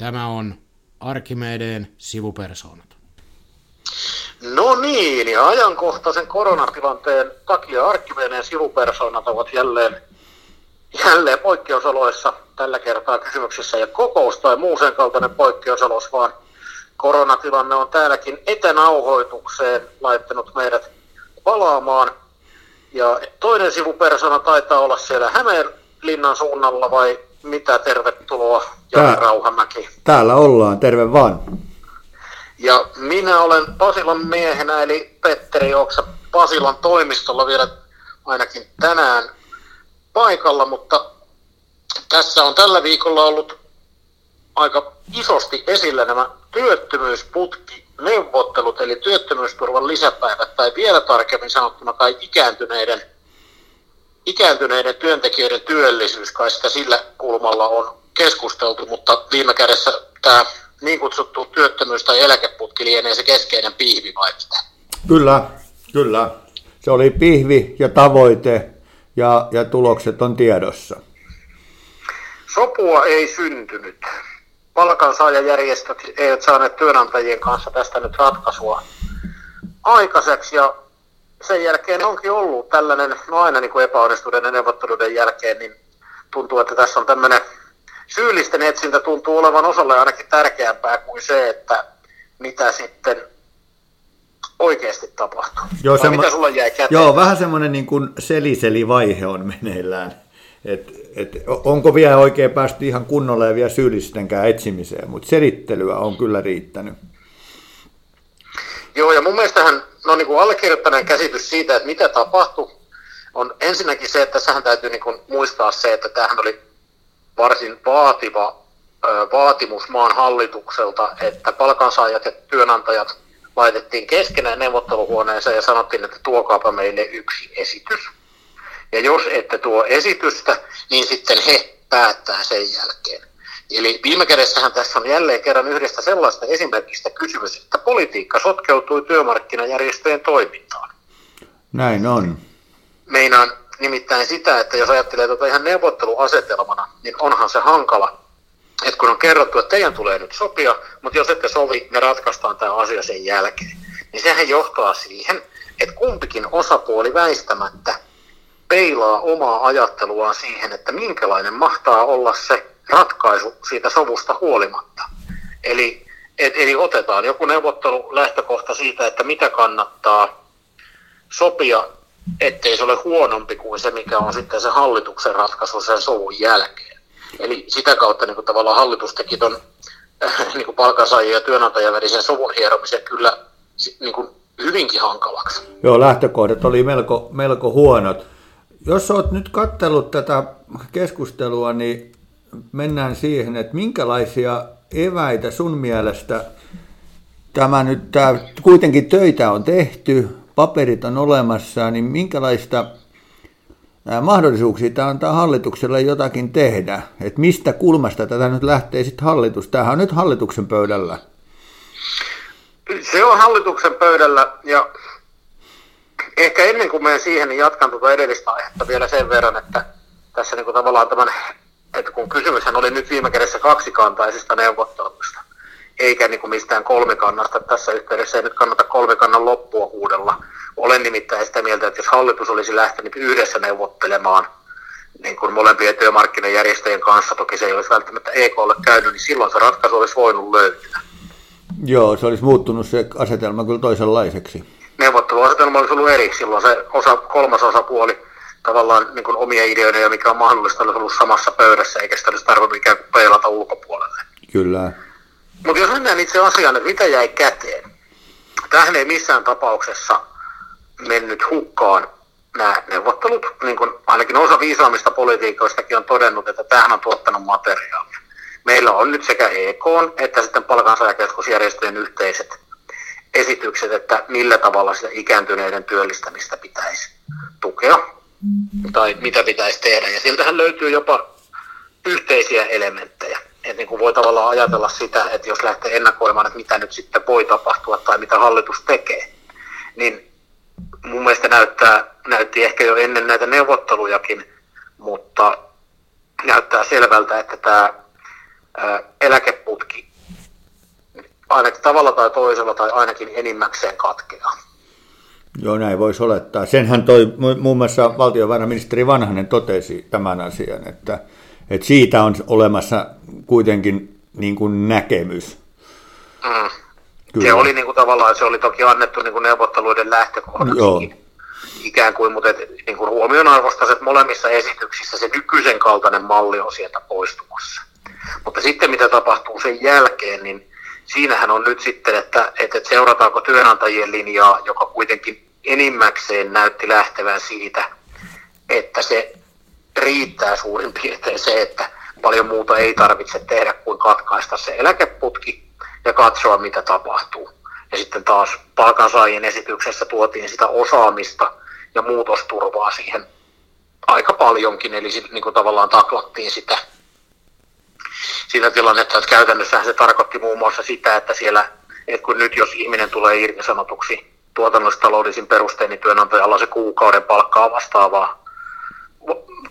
Tämä on Arkimedeen sivupersoonat. No niin, ja ajankohtaisen koronatilanteen takia Arkimedeen sivupersoonat ovat jälleen, jälleen poikkeusoloissa tällä kertaa kysymyksessä ja kokous tai muu sen kaltainen poikkeusolos, vaan koronatilanne on täälläkin etänauhoitukseen laittanut meidät palaamaan. Ja toinen sivupersona taitaa olla siellä Hämeenlinnan suunnalla vai mitä? Tervetuloa, Jari Tää, Rauhamäki. Täällä ollaan, terve vaan. Ja minä olen Pasilan miehenä, eli Petteri Oksa Pasilan toimistolla vielä ainakin tänään paikalla, mutta tässä on tällä viikolla ollut aika isosti esillä nämä työttömyysputki neuvottelut, eli työttömyysturvan lisäpäivät, tai vielä tarkemmin sanottuna kai ikääntyneiden, ikääntyneiden työntekijöiden työllisyys, kai sitä sillä kulmalla on keskusteltu, mutta viime kädessä tämä niin kutsuttu työttömyys- tai eläkeputki lienee se keskeinen pihvi vai mitä? Kyllä, kyllä. Se oli pihvi ja tavoite ja, ja tulokset on tiedossa. Sopua ei syntynyt. Palkansaajajärjestöt eivät saaneet työnantajien kanssa tästä nyt ratkaisua aikaiseksi ja sen jälkeen onkin ollut tällainen, no aina niin kuin epäonnistuneiden neuvotteluiden jälkeen, niin tuntuu, että tässä on tämmöinen syyllisten etsintä tuntuu olevan osalle ainakin tärkeämpää kuin se, että mitä sitten oikeasti tapahtuu. Joo, semmo... mitä sulla jäi käteen? Joo, vähän semmoinen niin kuin seliseli-vaihe on meneillään. Et, et, onko vielä oikein päästy ihan kunnolla ja vielä syyllistenkään etsimiseen, mutta selittelyä on kyllä riittänyt. Joo, ja mun mielestähän no niin kuin allekirjoittaneen käsitys siitä, että mitä tapahtui, on ensinnäkin se, että tässähän täytyy niin kuin muistaa se, että tämähän oli varsin vaativa vaatimus maan hallitukselta, että palkansaajat ja työnantajat laitettiin keskenään neuvotteluhuoneeseen ja sanottiin, että tuokaapa meille yksi esitys. Ja jos ette tuo esitystä, niin sitten he päättää sen jälkeen. Eli viime kädessähän tässä on jälleen kerran yhdestä sellaista esimerkistä kysymys, että politiikka sotkeutui työmarkkinajärjestöjen toimintaan. Näin on. Meinaan nimittäin sitä, että jos ajattelee tuota ihan neuvotteluasetelmana, niin onhan se hankala, että kun on kerrottu, että teidän tulee nyt sopia, mutta jos ette sovi, me ratkaistaan tämä asia sen jälkeen. Niin sehän johtaa siihen, että kumpikin osapuoli väistämättä peilaa omaa ajatteluaan siihen, että minkälainen mahtaa olla se ratkaisu siitä sovusta huolimatta. Eli, et, eli otetaan joku neuvottelu lähtökohta siitä, että mitä kannattaa sopia ettei se ole huonompi kuin se, mikä on sitten se hallituksen ratkaisu sen sovun jälkeen. Eli sitä kautta niin kuin tavallaan hallitus teki tuon niin palkansaajien ja työnantajan välisen sovun hieromisen kyllä niin kuin hyvinkin hankalaksi. Joo, lähtökohdat oli melko, melko huonot. Jos olet nyt katsellut tätä keskustelua, niin mennään siihen, että minkälaisia eväitä sun mielestä tämä nyt, tämä, kuitenkin töitä on tehty, paperit on olemassa, niin minkälaista mahdollisuuksia tämä antaa hallitukselle jotakin tehdä? Että mistä kulmasta tätä nyt lähtee sitten hallitus? Tämähän on nyt hallituksen pöydällä. Se on hallituksen pöydällä ja ehkä ennen kuin menen siihen, niin jatkan tuota edellistä aihetta vielä sen verran, että tässä niin kuin tavallaan tämän, että kun kysymyshän oli nyt viime kädessä kaksikantaisista neuvotteluista, eikä niin kuin mistään kolmikannasta. Tässä yhteydessä ei nyt kannata kolmikannan loppua huudella. Olen nimittäin sitä mieltä, että jos hallitus olisi lähtenyt yhdessä neuvottelemaan niin kuin molempien työmarkkinajärjestöjen kanssa, toki se ei olisi välttämättä EKlle käynyt, niin silloin se ratkaisu olisi voinut löytyä. Joo, se olisi muuttunut se asetelma kyllä toisenlaiseksi. Neuvotteluasetelma olisi ollut eri. Silloin se osa, kolmas osapuoli tavallaan niin kuin omia ideoita ja mikä on mahdollista, olisi ollut samassa pöydässä, eikä sitä olisi tarvinnut ikään kuin peilata ulkopuolelle. Kyllä. Mutta jos mennään itse asiaan, että mitä jäi käteen. Tähän ei missään tapauksessa mennyt hukkaan nämä neuvottelut, niin kuin ainakin osa viisaammista politiikoistakin on todennut, että tähän on tuottanut materiaalia. Meillä on nyt sekä EK että sitten palkansaajakeskusjärjestöjen yhteiset esitykset, että millä tavalla sitä ikääntyneiden työllistämistä pitäisi tukea tai mitä pitäisi tehdä. Ja siltähän löytyy jopa yhteisiä elementtejä että niin kuin voi tavallaan ajatella sitä, että jos lähtee ennakoimaan, että mitä nyt sitten voi tapahtua tai mitä hallitus tekee, niin mun mielestä näyttää, näytti ehkä jo ennen näitä neuvottelujakin, mutta näyttää selvältä, että tämä eläkeputki ainakin tavalla tai toisella tai ainakin enimmäkseen katkeaa. Joo, näin voisi olettaa. Senhän toi muun muassa valtiovarainministeri Vanhanen totesi tämän asian, että, että siitä on olemassa kuitenkin niin kuin näkemys. Mm. Se oli niin kuin tavallaan, se oli toki annettu niin kuin neuvotteluiden lähtökohdaksi ikään kuin, mutta et, niin kuin huomioon että molemmissa esityksissä se nykyisen kaltainen malli on sieltä poistumassa. Mutta sitten mitä tapahtuu sen jälkeen, niin siinähän on nyt sitten, että, että seurataanko työnantajien linjaa, joka kuitenkin enimmäkseen näytti lähtevän siitä, että se riittää suurin piirtein se, että paljon muuta ei tarvitse tehdä kuin katkaista se eläkeputki ja katsoa, mitä tapahtuu. Ja sitten taas palkansaajien esityksessä tuotiin sitä osaamista ja muutosturvaa siihen aika paljonkin, eli niin kuin tavallaan taklattiin sitä, sitä tilannetta, että käytännössä se tarkoitti muun muassa sitä, että siellä, että kun nyt jos ihminen tulee irtisanotuksi tuotannollistaloudellisin perustein, niin työnantajalla on se kuukauden palkkaa vastaavaa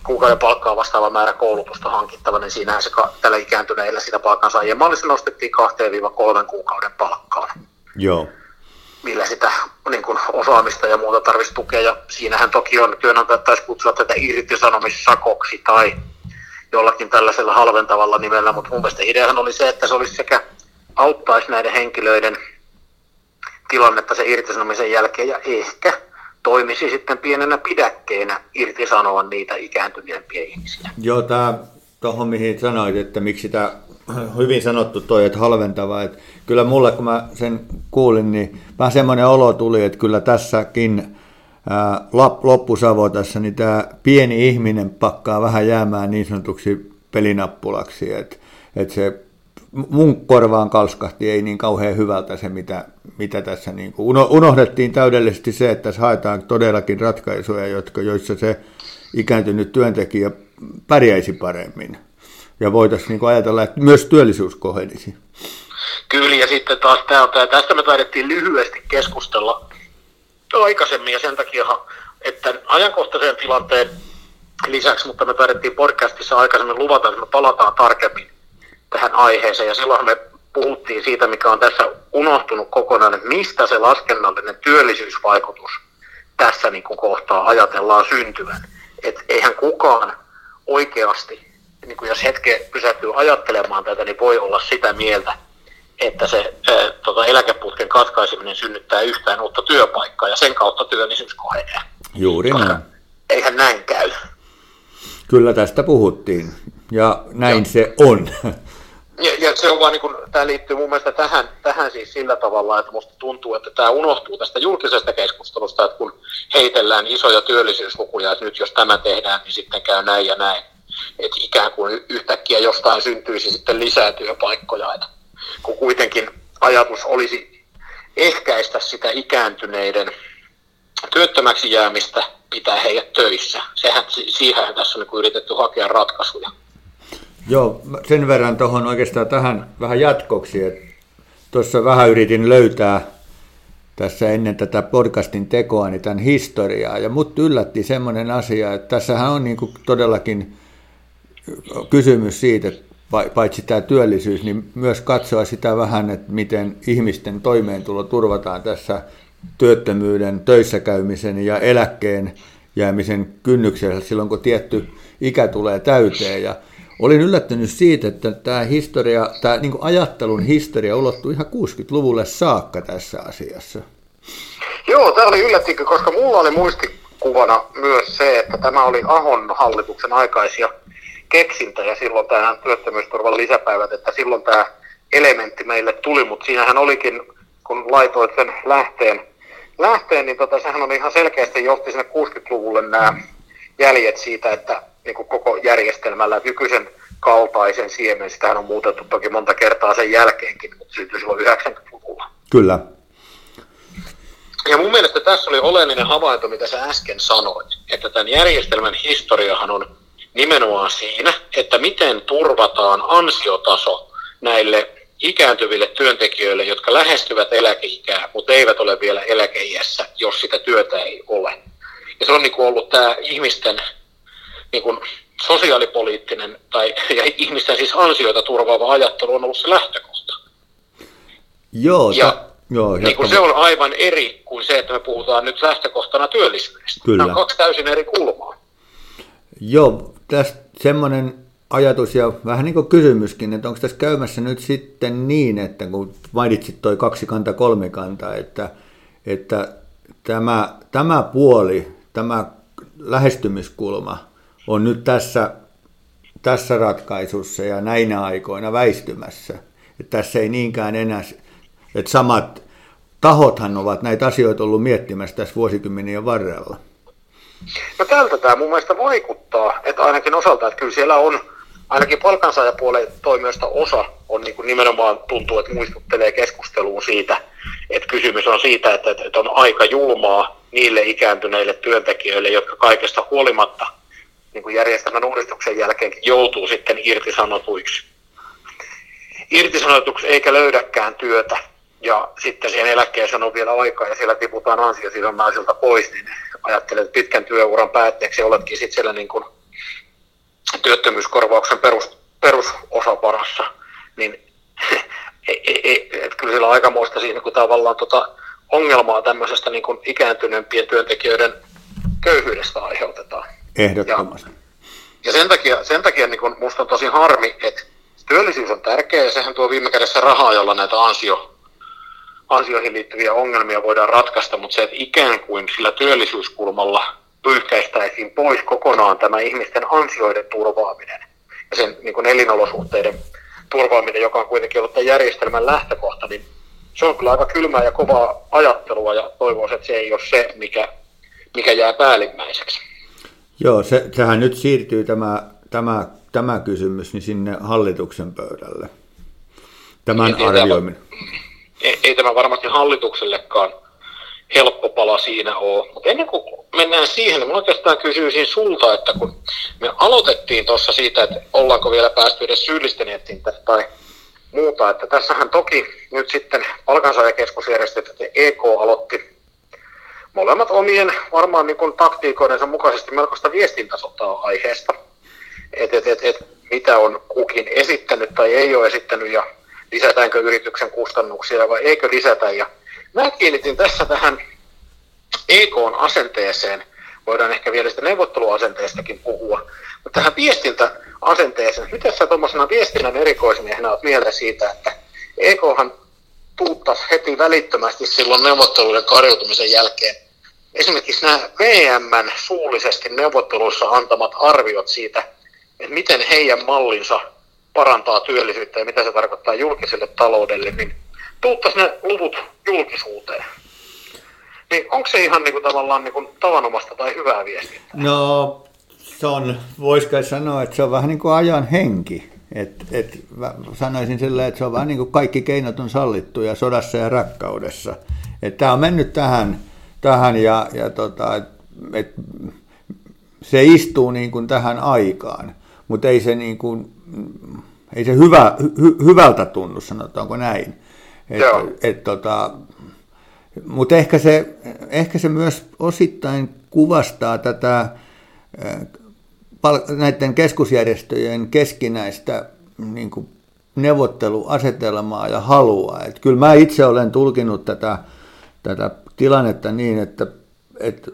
kuukauden palkkaa vastaava määrä koulutusta hankittava, niin siinähän se tällä ikääntyneillä sitä palkansaajien mallissa nostettiin 2-3 kuukauden palkkaan. Joo. Millä sitä niin kuin osaamista ja muuta tarvitsisi tukea. Ja siinähän toki on, työnantajat taisi kutsua tätä irtisanomissakoksi tai jollakin tällaisella halventavalla nimellä, mutta mun mielestä ideahan oli se, että se olisi sekä auttaisi näiden henkilöiden tilannetta sen irtisanomisen jälkeen ja ehkä toimisi sitten pienenä pidäkkeenä irtisanoa niitä ikääntyneempiä ihmisiä. Joo, tämä tuohon mihin sanoit, että miksi tämä hyvin sanottu toi, että halventava, että kyllä mulle kun mä sen kuulin, niin vähän semmoinen olo tuli, että kyllä tässäkin ää, loppusavotassa, niin tämä pieni ihminen pakkaa vähän jäämään niin sanotuksi pelinappulaksi, että, että se mun korvaan kalskahti ei niin kauhean hyvältä se, mitä, mitä tässä niin kuin unohdettiin täydellisesti se, että tässä haetaan todellakin ratkaisuja, jotka, joissa se ikääntynyt työntekijä pärjäisi paremmin. Ja voitaisiin niin kuin ajatella, että myös työllisyys kohenisi. Kyllä, ja sitten taas tämä, tästä me taidettiin lyhyesti keskustella aikaisemmin, ja sen takia, että ajankohtaisen tilanteen lisäksi, mutta me taidettiin podcastissa aikaisemmin luvata, että me palataan tarkemmin tähän aiheeseen ja silloin me puhuttiin siitä, mikä on tässä unohtunut kokonaan, että mistä se laskennallinen työllisyysvaikutus tässä niin kuin kohtaa ajatellaan syntyvän. Et eihän kukaan oikeasti, niin kuin jos hetke pysähtyy ajattelemaan tätä, niin voi olla sitä mieltä, että se ää, tota, eläkeputken katkaiseminen synnyttää yhtään uutta työpaikkaa ja sen kautta työllisyys kohenee. Juuri näin. Eihän näin käy. Kyllä tästä puhuttiin ja näin Joo. se on. Ja, ja se on vaan niin kuin, tämä liittyy mun mielestä tähän, tähän siis sillä tavalla, että musta tuntuu, että tämä unohtuu tästä julkisesta keskustelusta, että kun heitellään isoja työllisyyslukuja, että nyt jos tämä tehdään, niin sitten käy näin ja näin. Että ikään kuin yhtäkkiä jostain syntyisi sitten lisää työpaikkoja, että kun kuitenkin ajatus olisi ehkäistä sitä ikääntyneiden työttömäksi jäämistä, pitää heidät töissä. Sehän, siihen tässä on niin yritetty hakea ratkaisuja. Joo, sen verran tuohon oikeastaan tähän vähän jatkoksi, että tuossa vähän yritin löytää tässä ennen tätä podcastin tekoa niin tämän historiaa, ja mut yllätti semmoinen asia, että tässähän on niin kuin todellakin kysymys siitä, että paitsi tämä työllisyys, niin myös katsoa sitä vähän, että miten ihmisten toimeentulo turvataan tässä työttömyyden, töissä käymisen ja eläkkeen jäämisen kynnyksellä silloin, kun tietty ikä tulee täyteen. Ja olin yllättynyt siitä, että tämä historia, tämä niin ajattelun historia ulottuu ihan 60-luvulle saakka tässä asiassa. Joo, tämä oli yllättikö, koska mulla oli muistikuvana myös se, että tämä oli Ahon hallituksen aikaisia keksintöjä silloin tähän työttömyysturvan lisäpäivät, että silloin tämä elementti meille tuli, mutta siinähän olikin, kun laitoit sen lähteen, lähteen niin tota, sehän oli ihan selkeästi johti sinne 60-luvulle nämä jäljet siitä, että niin kuin koko järjestelmällä nykyisen kaltaisen siemen. Sitähän on muutettu toki monta kertaa sen jälkeenkin, mutta syntyi silloin 90-luvulla. Kyllä. Ja mun mielestä tässä oli oleellinen havainto, mitä sä äsken sanoit, että tämän järjestelmän historiahan on nimenomaan siinä, että miten turvataan ansiotaso näille ikääntyville työntekijöille, jotka lähestyvät eläkeikää, mutta eivät ole vielä eläkeiässä, jos sitä työtä ei ole. Ja se on niin ollut tämä ihmisten niin kuin sosiaalipoliittinen tai ja ihmisten siis ansioita turvaava ajattelu on ollut se lähtökohta. Joo, Ja ta- joo niin kuin se on aivan eri kuin se, että me puhutaan nyt lähtökohtana työllisyydestä. Kyllä. Nämä on kaksi täysin eri kulmaa. Joo, tästä semmoinen ajatus ja vähän niin kuin kysymyskin, että onko tässä käymässä nyt sitten niin, että kun mainitsit toi kaksi kanta kolme kanta, että, että tämä, tämä puoli, tämä lähestymiskulma on nyt tässä, tässä ratkaisussa ja näinä aikoina väistymässä. Että tässä ei niinkään enää, että samat tahothan ovat näitä asioita ollut miettimässä tässä vuosikymmenien varrella. No tältä tämä mun mielestä vaikuttaa, että ainakin osalta, että kyllä siellä on, ainakin palkansaajapuolen toimijoista osa on niin kuin nimenomaan tuntuu, että muistuttelee keskusteluun siitä, että kysymys on siitä, että, että on aika julmaa niille ikääntyneille työntekijöille, jotka kaikesta huolimatta niin kuin järjestelmän uudistuksen jälkeen joutuu sitten irtisanotuiksi. Irtisanotuksi eikä löydäkään työtä ja sitten siihen eläkkeeseen on vielä aikaa ja siellä tiputaan ansiosidonnaisilta pois, niin ajattelen, että pitkän työuran päätteeksi oletkin sitten siellä niin kuin työttömyyskorvauksen perus, perusosan varassa, niin ei, ei, ei, kyllä sillä on aikamoista siinä, kun tavallaan tota ongelmaa tämmöisestä niin kuin ikääntyneempien työntekijöiden köyhyydestä aiheutetaan. Ehdottomasti. Ja sen takia, sen takia niin kun musta on tosi harmi, että työllisyys on tärkeä ja sehän tuo viime kädessä rahaa, jolla näitä ansio, ansioihin liittyviä ongelmia voidaan ratkaista, mutta se, että ikään kuin sillä työllisyyskulmalla pyyhkäistäisiin pois kokonaan tämä ihmisten ansioiden turvaaminen ja sen niin kuin elinolosuhteiden turvaaminen, joka on kuitenkin ollut tämän järjestelmän lähtökohta, niin se on kyllä aika kylmää ja kovaa ajattelua ja toivoisin, että se ei ole se, mikä, mikä jää päällimmäiseksi. Joo, se, sehän nyt siirtyy tämä, tämä, tämä kysymys niin sinne hallituksen pöydälle. Tämän tämä- arvioiminen. ei, ei tämä varmasti hallituksellekaan helppo pala siinä ole. Mutta ennen kuin mennään siihen, niin minä oikeastaan kysyisin sulta, että kun me aloitettiin tuossa siitä, että ollaanko vielä päästy edes syyllisten etsintä tai muuta, että tässähän toki nyt sitten palkansaajakeskusjärjestöt että EK aloitti molemmat omien varmaan niin kuin taktiikoidensa mukaisesti melkoista viestintäsotaa aiheesta. Et, et, et, et, mitä on kukin esittänyt tai ei ole esittänyt ja lisätäänkö yrityksen kustannuksia vai eikö lisätä. Ja mä kiinnitin tässä tähän EKn asenteeseen, voidaan ehkä vielä sitä neuvotteluasenteestakin puhua, mutta tähän viestintäasenteeseen, miten sä tuommoisena viestinnän erikoismiehenä olet mieltä siitä, että EKhan tuuttaisi heti välittömästi silloin neuvotteluiden karjutumisen jälkeen esimerkiksi nämä VMn suullisesti neuvotteluissa antamat arviot siitä, että miten heidän mallinsa parantaa työllisyyttä ja mitä se tarkoittaa julkiselle taloudelle, niin tuuttaisi ne luvut julkisuuteen. Niin onko se ihan niin kuin tavallaan niin kuin tavanomasta tai hyvää viestiä? No, se on, vois kai sanoa, että se on vähän niin kuin ajan henki. Et, et, sanoisin sillä, että se on vähän niin kuin kaikki keinot on sallittuja sodassa ja rakkaudessa. Tämä on mennyt tähän, tähän ja, ja tota, et, et, se istuu niin kuin tähän aikaan, mutta ei se, niin kuin, ei se hyvä, hy, hyvältä tunnu, sanotaanko näin. Et, Joo. et, tota, mutta ehkä se, ehkä se myös osittain kuvastaa tätä näiden keskusjärjestöjen keskinäistä niin kuin neuvotteluasetelmaa ja halua. Et kyllä mä itse olen tulkinut tätä, tätä tilannetta niin, että, että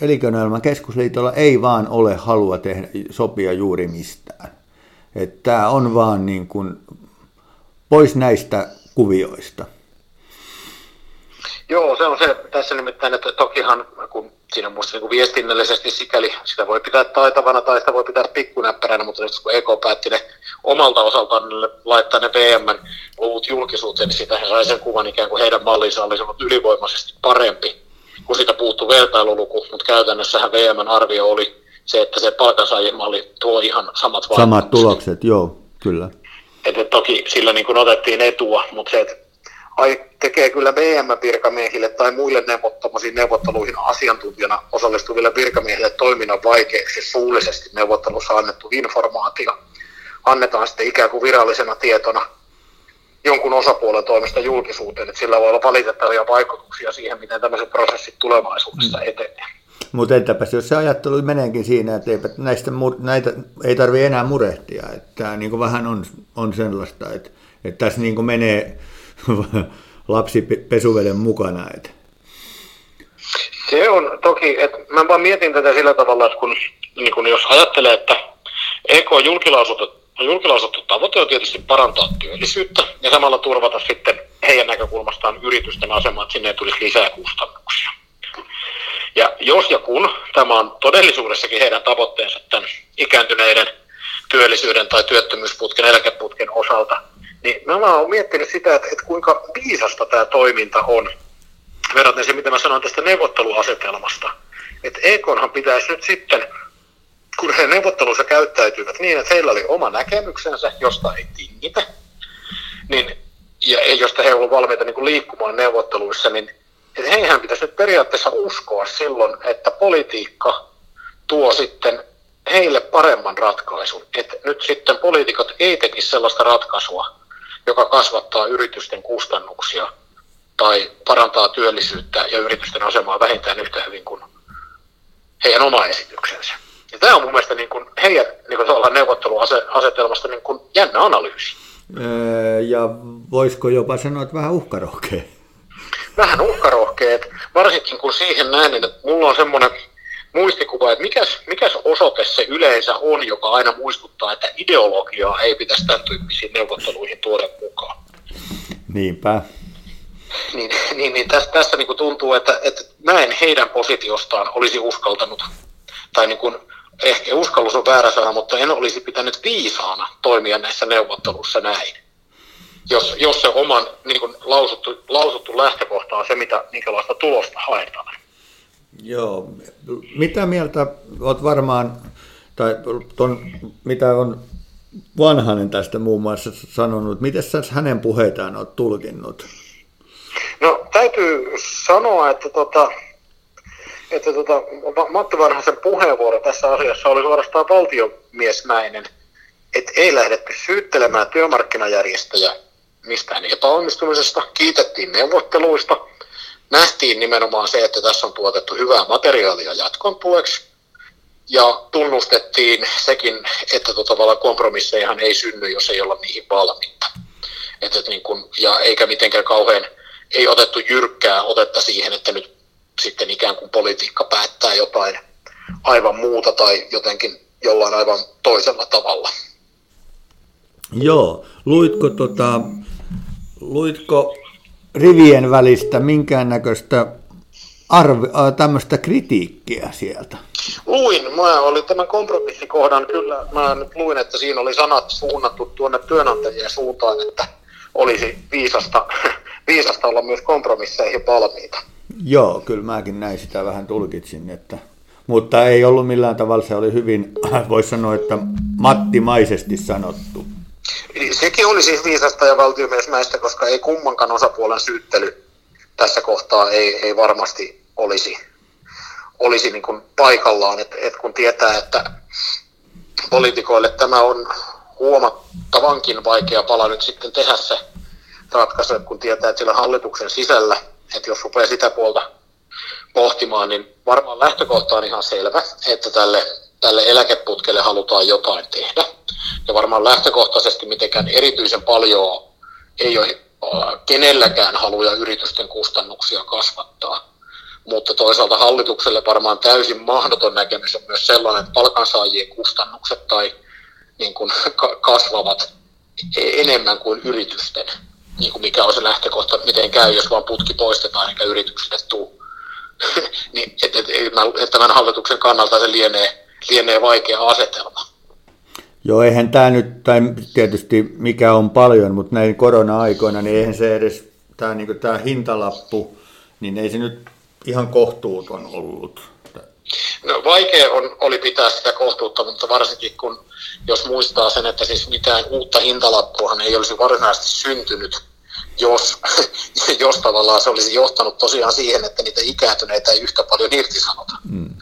Elinkeinoelämän keskusliitolla ei vaan ole halua tehdä, sopia juuri mistään. Tämä on vaan niin kuin pois näistä kuvioista. Joo, se on se tässä nimittäin, että tokihan kun siinä on musta niin viestinnällisesti sikäli sitä voi pitää taitavana tai sitä voi pitää pikkunäppäränä, mutta nyt kun EK päätti ne omalta osaltaan niille laittaa ne VMn luvut julkisuuteen, niin sitä he sai sen kuvan ikään kuin heidän mallinsa olisi ollut ylivoimaisesti parempi, kun siitä puuttuu vertailuluku, mutta käytännössähän VMn arvio oli se, että se palkansaajien malli tuo ihan samat Samat tulokset, joo, kyllä. Että toki sillä niin kuin otettiin etua, mutta se, että ai, tekee kyllä VM-virkamiehille tai muille neuvottomasiin neuvotteluihin asiantuntijana osallistuville virkamiehille toiminnan vaikeaksi suullisesti neuvottelussa annettu informaatio. Annetaan sitten ikään kuin virallisena tietona jonkun osapuolen toimesta julkisuuteen, että sillä voi olla valitettavia vaikutuksia siihen, miten tämmöiset prosessit tulevaisuudessa etenee. Mutta entäpäs jos se ajattelu meneekin siinä, että eipä näistä, näitä ei tarvitse enää murehtia. Että tämä niin vähän on, on sellaista, että, että tässä niin menee lapsi pesuveden mukana. Että. Se on toki, että mä vaan mietin tätä sillä tavalla, että kun, niin kun jos ajattelee, että EK julkilausuttu, julkilausuttu tavoite on tietysti parantaa työllisyyttä ja samalla turvata sitten heidän näkökulmastaan yritysten asemaa, että sinne ei tulisi lisää kustannuksia. Ja jos ja kun tämä on todellisuudessakin heidän tavoitteensa tämän ikääntyneiden työllisyyden tai työttömyysputken, eläkeputken osalta, niin mä oon miettinyt sitä, että, että kuinka viisasta tämä toiminta on verraten se, mitä mä sanoin tästä neuvotteluasetelmasta. Että EKonhan pitäisi nyt sitten, kun he neuvottelussa käyttäytyvät niin, että heillä oli oma näkemyksensä, josta ei tingitä, niin, ja josta he ovat valmiita niin liikkumaan neuvotteluissa, niin että heihän pitäisi nyt periaatteessa uskoa silloin, että politiikka tuo sitten heille paremman ratkaisun. Että nyt sitten poliitikot ei tekisi sellaista ratkaisua, joka kasvattaa yritysten kustannuksia tai parantaa työllisyyttä ja yritysten asemaa vähintään yhtä hyvin kuin heidän oma esityksensä. Ja tämä on mun mielestä niin kuin heidän niin kuin neuvotteluasetelmasta niin kuin jännä analyysi. Öö, ja voisiko jopa sanoa, että vähän uhkarohkea? Vähän uhkarohkeet, varsinkin kun siihen näen, että mulla on semmoinen muistikuva, että mikäs, mikäs osoite se yleensä on, joka aina muistuttaa, että ideologiaa ei pitäisi tämän tyyppisiin neuvotteluihin tuoda mukaan. Niinpä. Niin, niin, niin tässä, tässä niin kuin tuntuu, että, että mä en heidän positiostaan olisi uskaltanut, tai niin kuin, ehkä uskallus on väärä sana, mutta en olisi pitänyt viisaana toimia näissä neuvotteluissa näin. Jos, jos se oman niin kuin lausuttu, lausuttu lähtökohta on se, mitä, minkälaista tulosta haetaan. Joo. Mitä mieltä olet varmaan, tai ton, mitä on Vanhanen tästä muun muassa sanonut, miten sä hänen puheitaan olet tulkinnut? No täytyy sanoa, että, tota, että tota, Matti Vanhasen puheenvuoro tässä asiassa oli suorastaan valtiomiesmäinen, että ei lähdetty syyttelemään työmarkkinajärjestöjä mistään epäonnistumisesta, kiitettiin neuvotteluista, nähtiin nimenomaan se, että tässä on tuotettu hyvää materiaalia jatkon tueksi, ja tunnustettiin sekin, että tota, tavallaan kompromissejahan ei synny, jos ei olla niihin valmiita. Et, et niin kun, ja eikä mitenkään kauhean, ei otettu jyrkkää otetta siihen, että nyt sitten ikään kuin politiikka päättää jotain aivan muuta tai jotenkin jollain aivan toisella tavalla. Joo, luitko, tota, luitko rivien välistä minkäännäköistä arvi, äh, tämmöistä kritiikkiä sieltä? Luin. Mä olin tämän kompromissikohdan, kyllä mä nyt luin, että siinä oli sanat suunnattu tuonne työnantajien suuntaan, että olisi viisasta, viisasta olla myös kompromisseihin valmiita. Joo, kyllä mäkin näin sitä vähän tulkitsin, että, mutta ei ollut millään tavalla, se oli hyvin, voisi sanoa, että mattimaisesti sanottu. Sekin oli siis viisasta ja valtiomiesmäistä, koska ei kummankaan osapuolen syyttely tässä kohtaa ei, ei varmasti olisi, olisi niin kuin paikallaan, että et kun tietää, että poliitikoille tämä on huomattavankin vaikea pala nyt sitten tehdä se ratkaisu, kun tietää, että sillä hallituksen sisällä, että jos rupeaa sitä puolta pohtimaan, niin varmaan lähtökohta on ihan selvä, että tälle, tälle eläkeputkelle halutaan jotain tehdä. Ja varmaan lähtökohtaisesti mitenkään erityisen paljon ei ole kenelläkään haluja yritysten kustannuksia kasvattaa. Mutta toisaalta hallitukselle varmaan täysin mahdoton näkemys on myös sellainen, että palkansaajien kustannukset tai niin kuin kasvavat enemmän kuin yritysten, niin kuin mikä on se lähtökohta, miten käy, jos vaan putki poistetaan eikä yrityksille tule. niin, että et, et, tämän hallituksen kannalta se lienee, lienee vaikea asetelma. Joo, eihän tämä nyt, tai tietysti mikä on paljon, mutta näin korona-aikoina, niin eihän se edes, tämä, niin tämä hintalappu, niin ei se nyt ihan kohtuuton ollut. No, vaikea on, oli pitää sitä kohtuutta, mutta varsinkin kun, jos muistaa sen, että siis mitään uutta hintalappuahan ei olisi varsinaisesti syntynyt, jos, jos tavallaan se olisi johtanut tosiaan siihen, että niitä ikääntyneitä ei yhtä paljon irtisanota. Mm.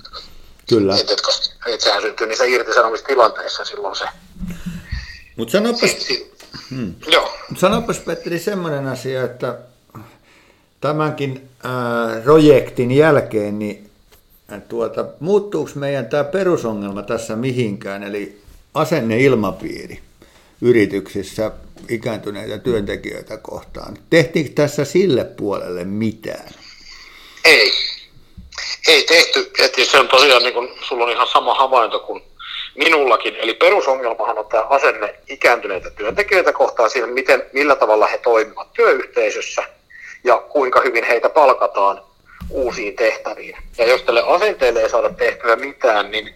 Kyllä. Et, et, koska, et sehän syntyy niissä irtisanomistilanteissa silloin se. Mutta sanopas, hmm. Joo. sanopas Petteri semmoinen asia, että tämänkin äh, projektin jälkeen niin tuota, muuttuuko meidän tämä perusongelma tässä mihinkään, eli asenneilmapiiri yrityksissä ikääntyneitä työntekijöitä kohtaan. Tehtiinkö tässä sille puolelle mitään? Ei. Ei tehty. Että se on tosiaan, niin kun, sulla on ihan sama havainto kuin minullakin. Eli perusongelmahan on tämä asenne ikääntyneitä työntekijöitä kohtaan siinä, miten, millä tavalla he toimivat työyhteisössä ja kuinka hyvin heitä palkataan uusiin tehtäviin. Ja jos tälle asenteelle ei saada tehtyä mitään, niin,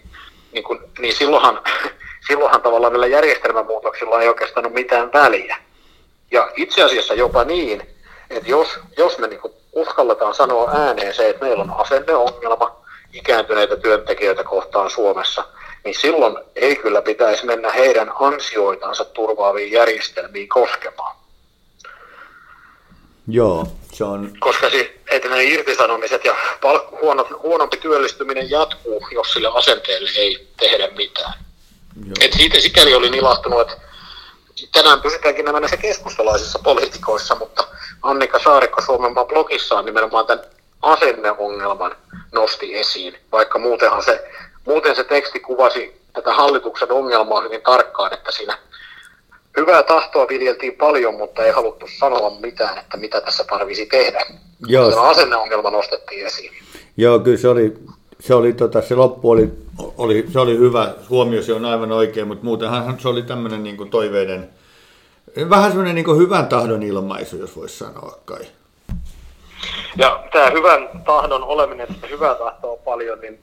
niin, kun, niin silloinhan, silloinhan tavallaan näillä järjestelmämuutoksilla ei oikeastaan ole mitään väliä. Ja itse asiassa jopa niin, että jos, jos me niin uskalletaan sanoa ääneen se, että meillä on asenneongelma ikääntyneitä työntekijöitä kohtaan Suomessa, niin silloin ei kyllä pitäisi mennä heidän ansioitansa turvaaviin järjestelmiin koskemaan. Joo, se on... Koska siis, että ne irtisanomiset ja palk- huono, huonompi työllistyminen jatkuu, jos sille asenteelle ei tehdä mitään. Et siitä sikäli olin ilahtunut, että tänään pysytäänkin nämä näissä keskustalaisissa poliitikoissa, mutta Annika Saarikko Suomenmaan blogissaan nimenomaan tämän asenneongelman nosti esiin, vaikka muutenhan se, muuten se teksti kuvasi tätä hallituksen ongelmaa hyvin tarkkaan, että siinä hyvää tahtoa viljeltiin paljon, mutta ei haluttu sanoa mitään, että mitä tässä tarvisi tehdä. Joo. Tämä asenneongelma nostettiin esiin. Joo, kyllä se oli, se, oli, tota, se loppu oli, oli, se oli hyvä, huomio se on aivan oikein, mutta muutenhan se oli tämmöinen niin toiveiden, vähän semmoinen niin hyvän tahdon ilmaisu, jos voisi sanoa kai. Ja tämä hyvän tahdon oleminen, että hyvää tahtoa on paljon, niin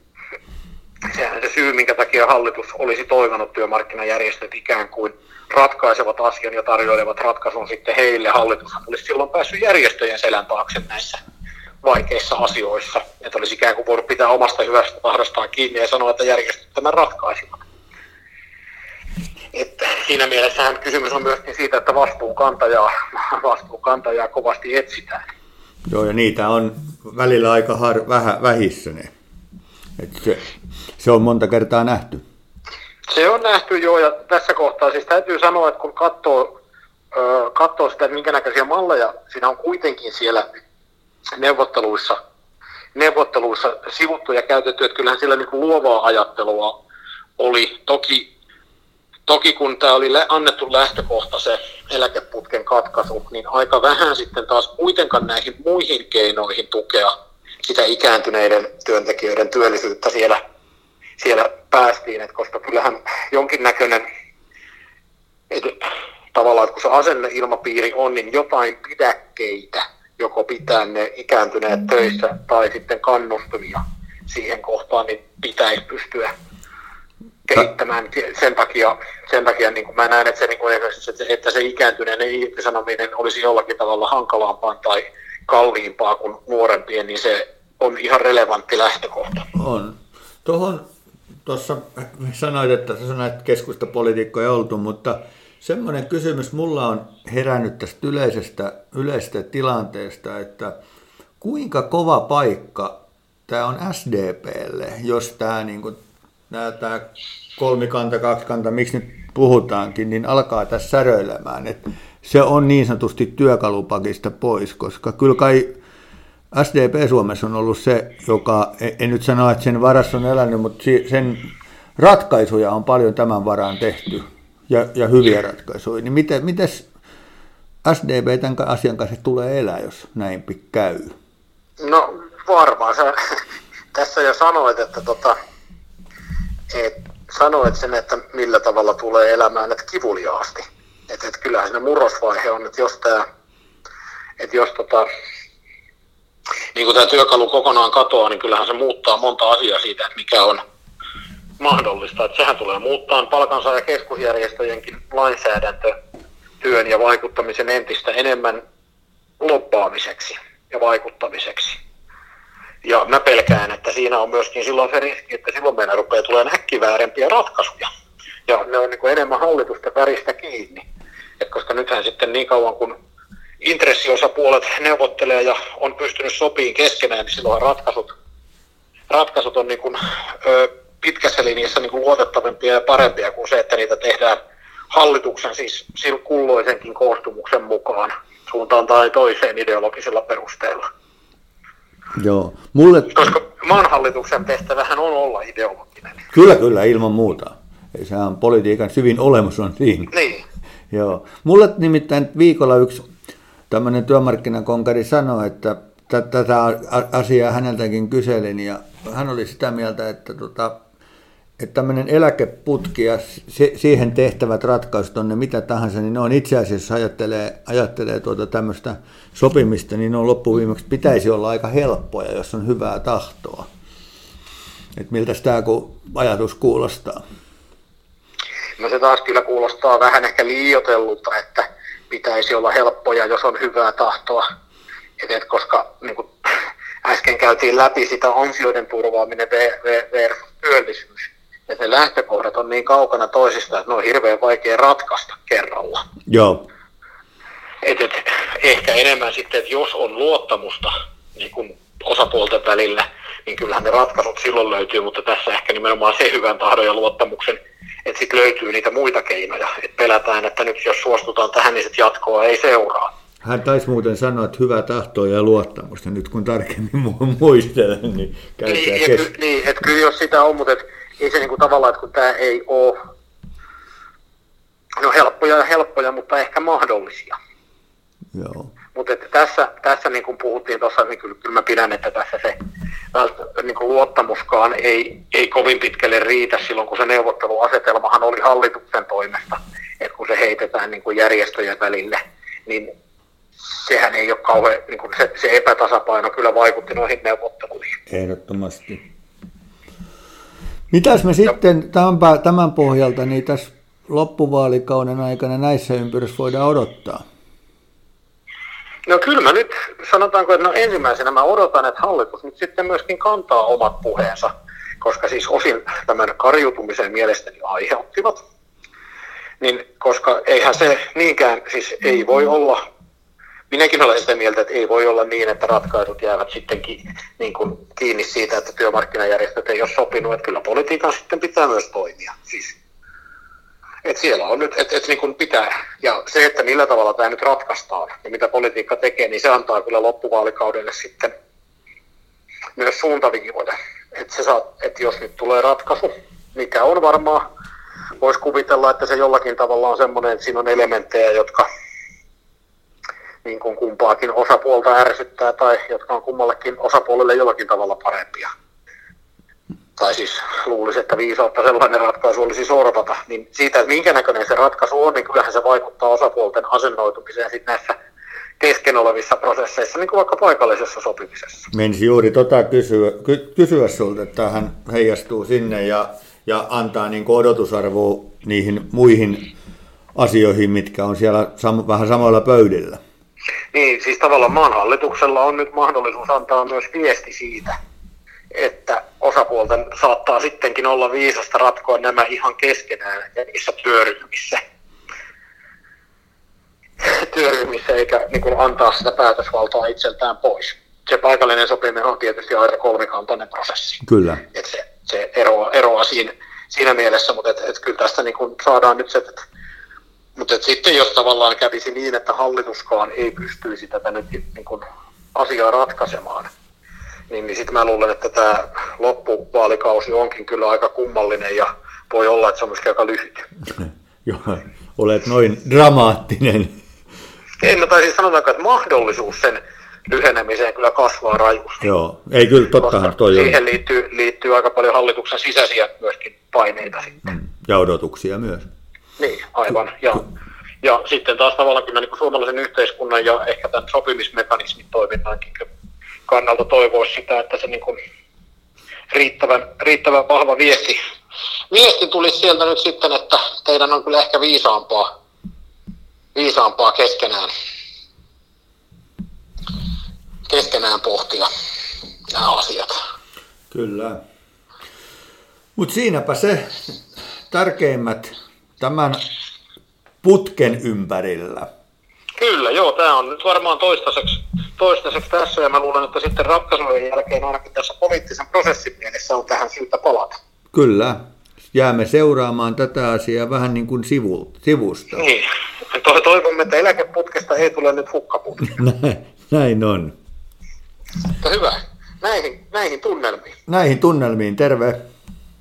sehän se syy, minkä takia hallitus olisi toivonut työmarkkinajärjestöt ikään kuin ratkaisevat asian ja tarjoilevat ratkaisun sitten heille. Hallitus olisi silloin päässyt järjestöjen selän taakse näissä vaikeissa asioissa. Että olisi ikään kuin voinut pitää omasta hyvästä tahdostaan kiinni ja sanoa, että järjestöt tämän ratkaisivat. Että siinä mielessähän kysymys on myöskin siitä, että vastuunkantajaa, vastuunkantajaa kovasti etsitään. Joo, ja niitä on välillä aika har, vähä, vähissä ne. Et se, se on monta kertaa nähty. Se on nähty jo, ja tässä kohtaa siis täytyy sanoa, että kun katsoo, katsoo sitä, että minkä näköisiä malleja siinä on kuitenkin siellä neuvotteluissa, neuvotteluissa sivuttu ja käytetty, että kyllähän siellä niin kuin luovaa ajattelua oli. Toki, toki kun tämä oli annettu lähtökohta se eläkeputken katkaisu, niin aika vähän sitten taas kuitenkaan näihin muihin keinoihin tukea sitä ikääntyneiden työntekijöiden työllisyyttä siellä, siellä päästiin, että koska kyllähän jonkinnäköinen, että tavallaan että kun se asenneilmapiiri on, niin jotain pidäkkeitä, joko pitää ne ikääntyneet töissä tai sitten kannustumia siihen kohtaan, niin pitäisi pystyä kehittämään. Sen takia, sen takia niin kuin mä näen, että se, niin kuin, että se ikääntyneen irtisanominen olisi jollakin tavalla hankalampaa tai kalliimpaa kuin nuorempien, niin se on ihan relevantti lähtökohta. On. Tuohon tuossa sanoit, että sä sanoit, että keskustapolitiikkoja oltu, mutta semmoinen kysymys mulla on herännyt tästä yleisestä, yleisestä tilanteesta, että kuinka kova paikka tämä on SDPlle, jos tämä, niin kuin, tämä, tämä kolmikanta, kaksikanta, miksi nyt puhutaankin, niin alkaa tässä säröilemään. Että se on niin sanotusti työkalupakista pois, koska kyllä kai SDP Suomessa on ollut se, joka, en nyt sano, että sen varassa on elänyt, mutta sen ratkaisuja on paljon tämän varaan tehty ja, ja hyviä ratkaisuja. Niin miten, miten SDP tämän asian kanssa tulee elää, jos näin käy? No varmaan. Sä tässä jo sanoit, että tota, et, sanoit sen, että millä tavalla tulee elämään, että kivuliaasti. Että et kyllähän se murrosvaihe on, että jos tämä että jos tota, niin kun tämä työkalu kokonaan katoaa, niin kyllähän se muuttaa monta asiaa siitä, että mikä on mahdollista. Että sehän tulee muuttaa palkansaaja keskusjärjestöjenkin lainsäädäntö työn ja vaikuttamisen entistä enemmän loppaamiseksi ja vaikuttamiseksi. Ja mä pelkään, että siinä on myöskin silloin se riski, että silloin meidän rupeaa tulemaan äkkiväärempiä ratkaisuja. Ja ne on niin kuin enemmän hallitusten väristä kiinni. Et koska nythän sitten niin kauan kun intressiosapuolet neuvottelee ja on pystynyt sopiin keskenään, niin silloin ratkaisut, ratkaisut on niin kuin, ö, pitkässä linjassa niin kuin luotettavampia ja parempia kuin se, että niitä tehdään hallituksen siis kulloisenkin koostumuksen mukaan suuntaan tai toiseen ideologisella perusteella. Joo. Mulle, Koska maan hallituksen tehtävähän on olla ideologinen. kyllä, kyllä, ilman muuta. Ei, Sehän on politiikan syvin olemus on siinä. Niin. Joo. Mulle nimittäin viikolla yksi tämmöinen työmarkkinakonkari sanoi, että tä- tätä asiaa häneltäkin kyselin ja hän oli sitä mieltä, että, tota, että tämmöinen eläkeputki ja siihen tehtävät ratkaisut on ne mitä tahansa, niin ne on itse asiassa ajattelee, ajattelee tuota tämmöistä sopimista, niin ne on loppuviimeksi pitäisi olla aika helppoja, jos on hyvää tahtoa. Että miltä tämä ajatus kuulostaa? No se taas kyllä kuulostaa vähän ehkä liioitellulta, että pitäisi olla helppoja, jos on hyvää tahtoa. Et, et koska niin kuin äsken käytiin läpi sitä ansioiden turvaaminen ver- ver- versus työllisyys. Että ne lähtökohdat on niin kaukana toisista, että ne on hirveän vaikea ratkaista kerralla. Joo, Et, et, ehkä enemmän sitten, että jos on luottamusta niin kun osapuolten välillä, niin kyllähän ne ratkaisut silloin löytyy, mutta tässä ehkä nimenomaan se hyvän tahdon ja luottamuksen, että sitten löytyy niitä muita keinoja. Et pelätään, että nyt jos suostutaan tähän, niin sit jatkoa ei seuraa. Hän taisi muuten sanoa, että hyvä tahto ja luottamusta. Nyt kun tarkemmin mu- muistelen, niin käyttää Niin, kes... niin että kyllä jos sitä on, mutta et, ei se niinku tavallaan, että kun tämä ei ole, no helppoja ja helppoja, mutta ehkä mahdollisia. Joo. Mutta että tässä, tässä niin kuin puhuttiin tuossa, niin kyllä, kyllä mä pidän, että tässä se niin kuin luottamuskaan ei, ei kovin pitkälle riitä silloin, kun se neuvotteluasetelmahan oli hallituksen toimesta, että kun se heitetään niin kuin järjestöjen välille, niin sehän ei ole kauhean, niin kuin se, se epätasapaino kyllä vaikutti noihin neuvotteluihin. Ehdottomasti. Mitäs me sitten tämän, pohjalta niin tässä loppuvaalikauden aikana näissä ympyröissä voidaan odottaa? No kyllä mä nyt, sanotaanko, että no ensimmäisenä mä odotan, että hallitus nyt sitten myöskin kantaa omat puheensa, koska siis osin tämän karjutumisen mielestäni aiheuttivat. Niin, koska eihän se niinkään, siis ei voi olla, minäkin olen sitä mieltä, että ei voi olla niin, että ratkaisut jäävät sitten ki, niin kuin kiinni siitä, että työmarkkinajärjestöt ei ole sopinut, että kyllä politiikan sitten pitää myös toimia. Siis et siellä on nyt, että et niin kuin pitää, ja se, että millä tavalla tämä nyt ratkaistaan ja mitä politiikka tekee, niin se antaa kyllä loppuvaalikaudelle sitten myös suuntaviivoja. Että se saa, että jos nyt tulee ratkaisu, mikä on varmaan, voisi kuvitella, että se jollakin tavalla on semmoinen, että siinä on elementtejä, jotka niin kuin kumpaakin osapuolta ärsyttää tai jotka on kummallekin osapuolelle jollakin tavalla parempia tai siis luulisi, että viisautta sellainen ratkaisu olisi sorvata, niin siitä, että minkä näköinen se ratkaisu on, niin kyllähän se vaikuttaa osapuolten asennoitumiseen sitten näissä kesken olevissa prosesseissa, niin kuin vaikka paikallisessa sopimisessa. Menisi juuri tota kysyä, ky, kysyä sulta, että tämähän heijastuu sinne ja, ja antaa niin odotusarvoa niihin muihin asioihin, mitkä on siellä sam, vähän samoilla pöydillä. Niin, siis tavallaan maan hallituksella on nyt mahdollisuus antaa myös viesti siitä, että osapuolten saattaa sittenkin olla viisasta ratkoa nämä ihan keskenään ja niissä työryhmissä. työryhmissä eikä niin kuin antaa sitä päätösvaltaa itseltään pois. Se paikallinen sopiminen on tietysti aina kolmikantainen prosessi. Kyllä. Et se, se eroaa, eroaa siinä, siinä mielessä, mutta et, et kyllä tästä niin kuin saadaan nyt se, että mutta sitten jos tavallaan kävisi niin, että hallituskaan ei pystyisi tätä nyt niin kuin asiaa ratkaisemaan, niin, niin sitten mä luulen, että tämä loppuvaalikausi onkin kyllä aika kummallinen ja voi olla, että se on myöskin aika lyhyt. Joo, olet noin dramaattinen. En, no, tai siis sanotaanko, että mahdollisuus sen lyhenemiseen kyllä kasvaa rajusti. Joo, ei kyllä, tottahan toi on. siihen liittyy, liittyy aika paljon hallituksen sisäisiä myöskin paineita sitten. Ja odotuksia myös. Niin, aivan. Ja, ja sitten taas tavallaan kyllä niin kuin suomalaisen yhteiskunnan ja ehkä tämän sopimismekanismin toiminnankin kannalta toivoisi sitä, että se niin kuin riittävän, riittävän vahva viesti, viesti tulisi sieltä nyt sitten, että teidän on kyllä ehkä viisaampaa, viisaampaa keskenään, keskenään pohtia nämä asiat. Kyllä. Mutta siinäpä se tärkeimmät tämän putken ympärillä. Kyllä, joo, tämä on nyt varmaan toistaiseksi, toistaiseksi tässä ja mä luulen, että sitten ratkaisujen jälkeen ainakin tässä poliittisen prosessin mielessä on tähän syytä palata. Kyllä. Jäämme seuraamaan tätä asiaa vähän niin kuin sivu, sivusta. Niin, To- toivomme, että eläkeputkesta ei tule nyt hukkaputki. Näin, näin on. Mutta hyvä. näihin, näihin tunnelmiin. Näihin tunnelmiin, terve.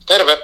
Terve!